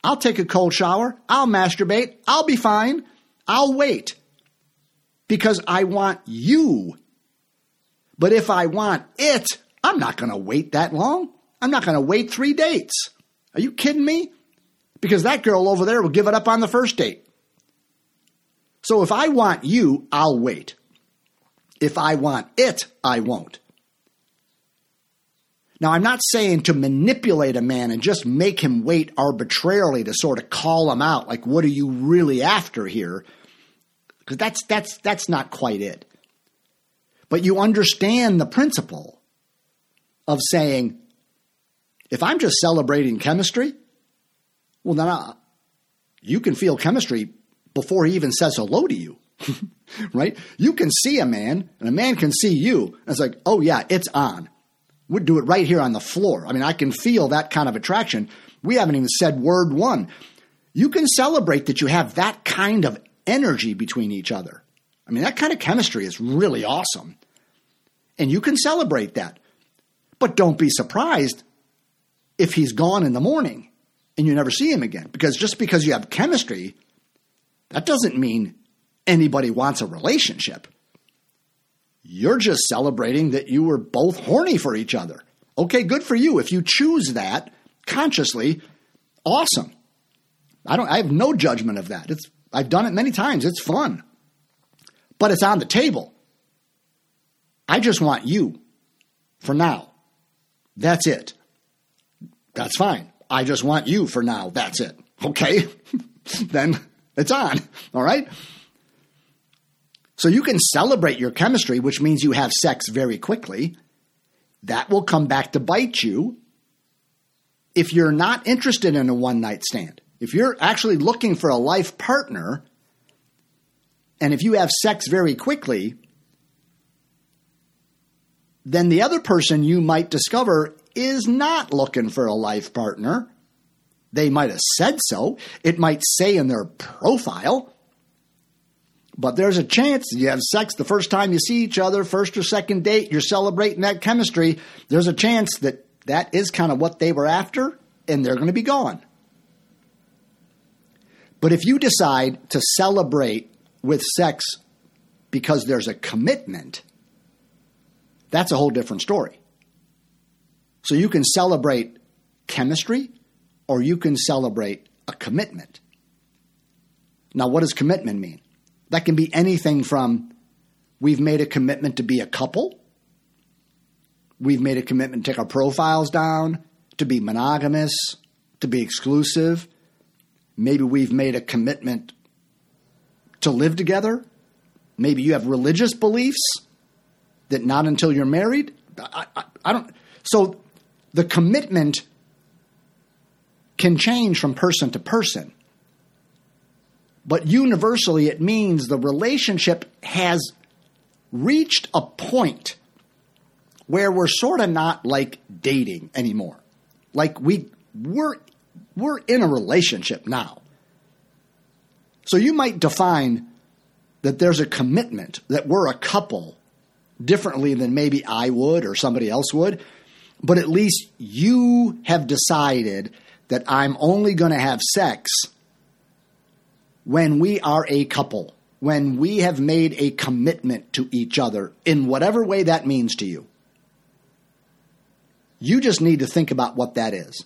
I'll take a cold shower, I'll masturbate, I'll be fine, I'll wait. Because I want you. But if I want it, I'm not going to wait that long. I'm not going to wait three dates. Are you kidding me? Because that girl over there will give it up on the first date. So if I want you, I'll wait. If I want it, I won't. Now, I'm not saying to manipulate a man and just make him wait arbitrarily to sort of call him out, like, what are you really after here? Because that's, that's, that's not quite it. But you understand the principle of saying, if I'm just celebrating chemistry, well, then I, you can feel chemistry before he even says hello to you. right? You can see a man, and a man can see you. And it's like, oh, yeah, it's on would do it right here on the floor. I mean, I can feel that kind of attraction. We haven't even said word one. You can celebrate that you have that kind of energy between each other. I mean, that kind of chemistry is really awesome. And you can celebrate that. But don't be surprised if he's gone in the morning and you never see him again. Because just because you have chemistry, that doesn't mean anybody wants a relationship. You're just celebrating that you were both horny for each other. Okay, good for you. If you choose that consciously, awesome. I don't I have no judgment of that. It's I've done it many times. It's fun. But it's on the table. I just want you for now. That's it. That's fine. I just want you for now. That's it. Okay? then it's on. All right? So you can celebrate your chemistry, which means you have sex very quickly. That will come back to bite you if you're not interested in a one night stand. If you're actually looking for a life partner, And if you have sex very quickly, then the other person you might discover is not looking for a life partner. They might have said so. It might say in their profile. But there's a chance you have sex the first time you see each other, first or second date, you're celebrating that chemistry. There's a chance that that is kind of what they were after, and they're going to be gone. But if you decide to celebrate with sex because there's a commitment, that's a whole different story. So you can celebrate chemistry or you can celebrate a commitment. Now, what does commitment mean? That can be anything from we've made a commitment to be a couple, we've made a commitment to take our profiles down, to be monogamous, to be exclusive. Maybe we've made a commitment to live together. Maybe you have religious beliefs that not until you're married. I, I, I don't. So the commitment can change from person to person. But universally, it means the relationship has reached a point where we're sort of not like dating anymore. Like we we're we're in a relationship now. So you might define that there's a commitment that we're a couple differently than maybe I would or somebody else would, but at least you have decided that I'm only going to have sex when we are a couple, when we have made a commitment to each other in whatever way that means to you. You just need to think about what that is.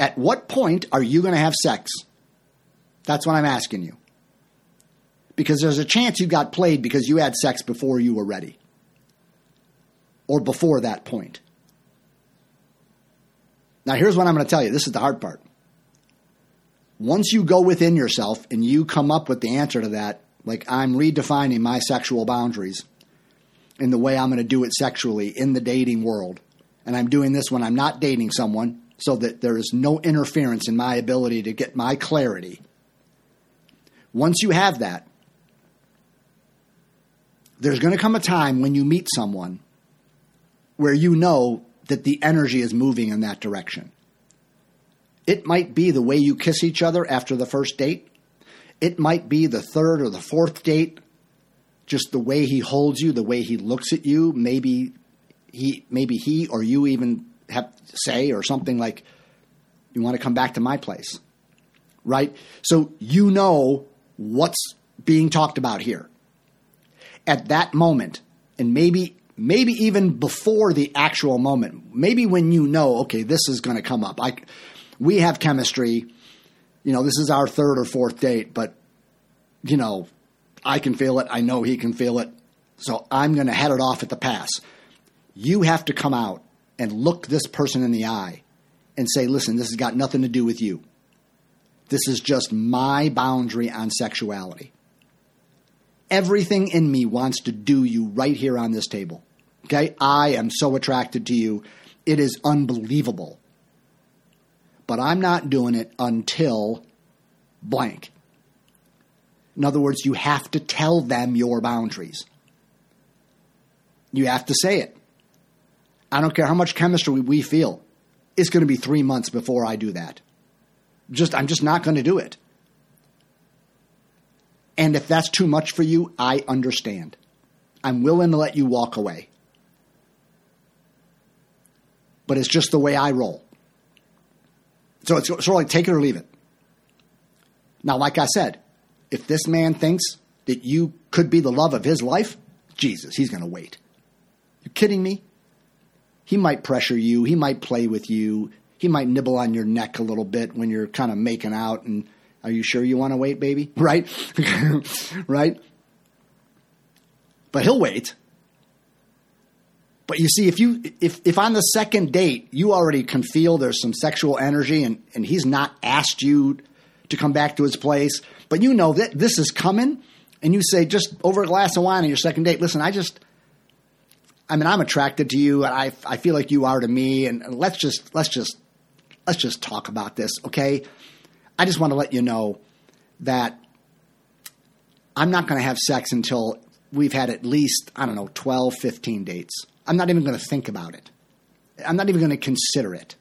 At what point are you going to have sex? That's what I'm asking you. Because there's a chance you got played because you had sex before you were ready or before that point. Now, here's what I'm going to tell you this is the hard part. Once you go within yourself and you come up with the answer to that, like I'm redefining my sexual boundaries in the way I'm going to do it sexually in the dating world, and I'm doing this when I'm not dating someone so that there is no interference in my ability to get my clarity. Once you have that, there's going to come a time when you meet someone where you know that the energy is moving in that direction. It might be the way you kiss each other after the first date. It might be the third or the fourth date, just the way he holds you, the way he looks at you. Maybe he, maybe he or you even have say or something like, "You want to come back to my place," right? So you know what's being talked about here. At that moment, and maybe maybe even before the actual moment, maybe when you know, okay, this is going to come up. I, we have chemistry. You know, this is our third or fourth date, but you know, I can feel it. I know he can feel it. So I'm going to head it off at the pass. You have to come out and look this person in the eye and say, listen, this has got nothing to do with you. This is just my boundary on sexuality. Everything in me wants to do you right here on this table. Okay? I am so attracted to you. It is unbelievable. But I'm not doing it until blank. In other words, you have to tell them your boundaries. You have to say it. I don't care how much chemistry we feel. It's going to be three months before I do that. Just, I'm just not going to do it. And if that's too much for you, I understand. I'm willing to let you walk away. But it's just the way I roll. So it's sort of like take it or leave it. Now, like I said, if this man thinks that you could be the love of his life, Jesus, he's going to wait. You kidding me? He might pressure you. He might play with you. He might nibble on your neck a little bit when you're kind of making out and are you sure you want to wait, baby? Right? right? But he'll wait. But you see, if you if if on the second date you already can feel there's some sexual energy and, and he's not asked you to come back to his place, but you know that this is coming, and you say just over a glass of wine on your second date, listen, I just I mean I'm attracted to you and I I feel like you are to me and let's just let's just let's just talk about this, okay? I just want to let you know that I'm not going to have sex until we've had at least, I don't know, 12, 15 dates. I'm not even going to think about it. I'm not even going to consider it.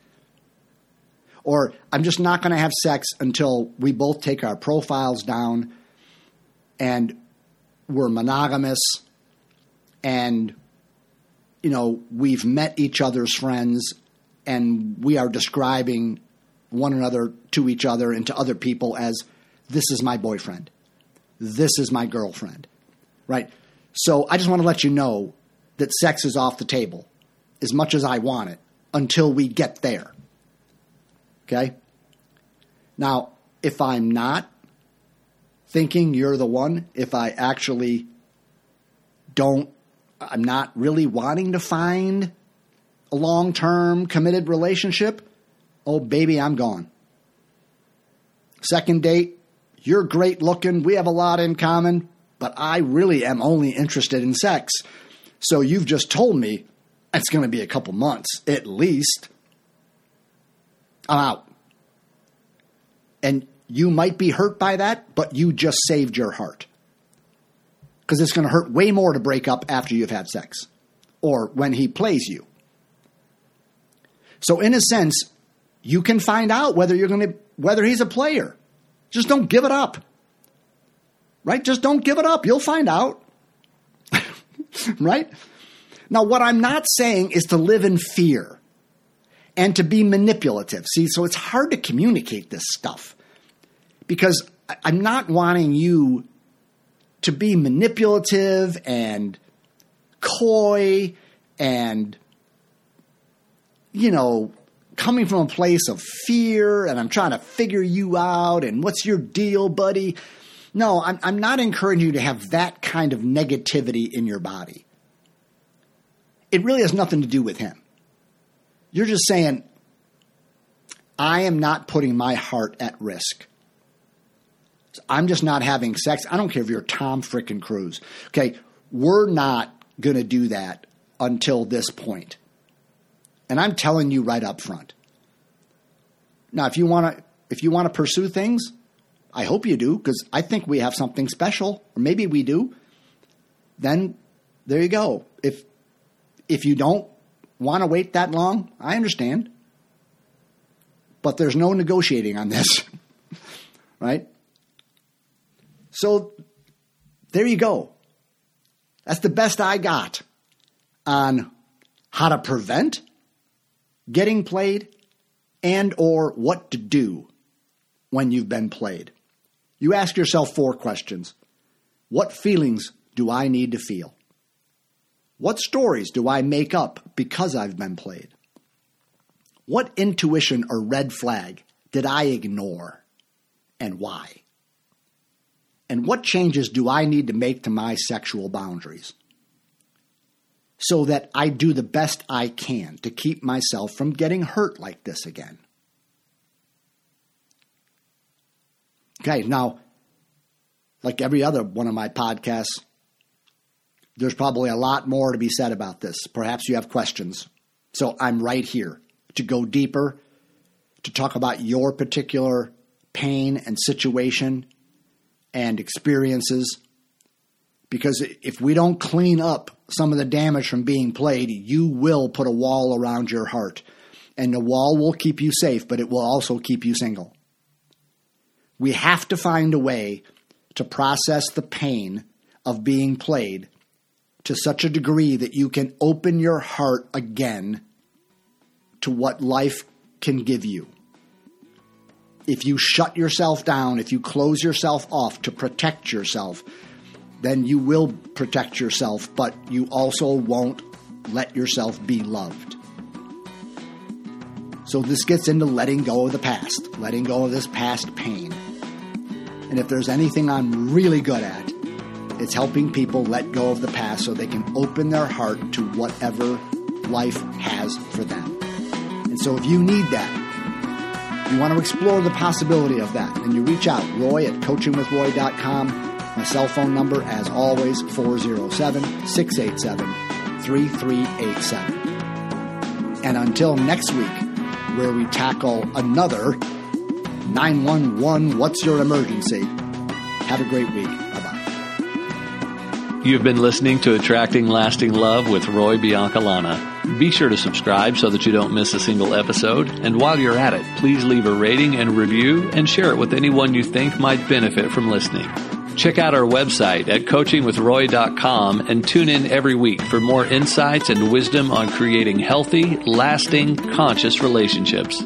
Or I'm just not going to have sex until we both take our profiles down and we're monogamous and you know we've met each other's friends and we are describing one another to each other and to other people as this is my boyfriend this is my girlfriend right so i just want to let you know that sex is off the table as much as i want it until we get there okay now if i'm not thinking you're the one if I actually don't, I'm not really wanting to find a long term committed relationship, oh, baby, I'm gone. Second date, you're great looking. We have a lot in common, but I really am only interested in sex. So you've just told me it's going to be a couple months at least. I'm out. And you might be hurt by that, but you just saved your heart. Because it's going to hurt way more to break up after you've had sex or when he plays you. So, in a sense, you can find out whether you're going to whether he's a player. Just don't give it up. Right? Just don't give it up. You'll find out. right? Now, what I'm not saying is to live in fear and to be manipulative. See, so it's hard to communicate this stuff because I'm not wanting you to be manipulative and coy and, you know, coming from a place of fear and I'm trying to figure you out and what's your deal, buddy? No, I'm, I'm not encouraging you to have that kind of negativity in your body. It really has nothing to do with him. You're just saying, I am not putting my heart at risk. I'm just not having sex. I don't care if you're Tom frickin' Cruise. Okay, we're not going to do that until this point. And I'm telling you right up front. Now, if you want to if you want to pursue things, I hope you do because I think we have something special, or maybe we do. Then there you go. If if you don't want to wait that long, I understand. But there's no negotiating on this. right? So there you go. That's the best I got on how to prevent getting played and or what to do when you've been played. You ask yourself four questions. What feelings do I need to feel? What stories do I make up because I've been played? What intuition or red flag did I ignore and why? And what changes do I need to make to my sexual boundaries so that I do the best I can to keep myself from getting hurt like this again? Okay, now, like every other one of my podcasts, there's probably a lot more to be said about this. Perhaps you have questions. So I'm right here to go deeper, to talk about your particular pain and situation and experiences. Because if we don't clean up some of the damage from being played, you will put a wall around your heart. And the wall will keep you safe, but it will also keep you single. We have to find a way to process the pain of being played to such a degree that you can open your heart again to what life can give you if you shut yourself down, if you close yourself off to protect yourself, then you will protect yourself, but you also won't let yourself be loved. So this gets into letting go of the past, letting go of this past pain. And if there's anything I'm really good at, it's helping people let go of the past so they can open their heart to whatever life has for them. And so if you need that, you want to explore the possibility of that, and you reach out, roy at coachingwithroy.com. My cell phone number, as always, 407 687 3387. And until next week, where we tackle another 911 What's Your Emergency, have a great week. Bye bye. You've been listening to Attracting Lasting Love with Roy Biancalana. Be sure to subscribe so that you don't miss a single episode. And while you're at it, please leave a rating and review and share it with anyone you think might benefit from listening. Check out our website at coachingwithroy.com and tune in every week for more insights and wisdom on creating healthy, lasting, conscious relationships.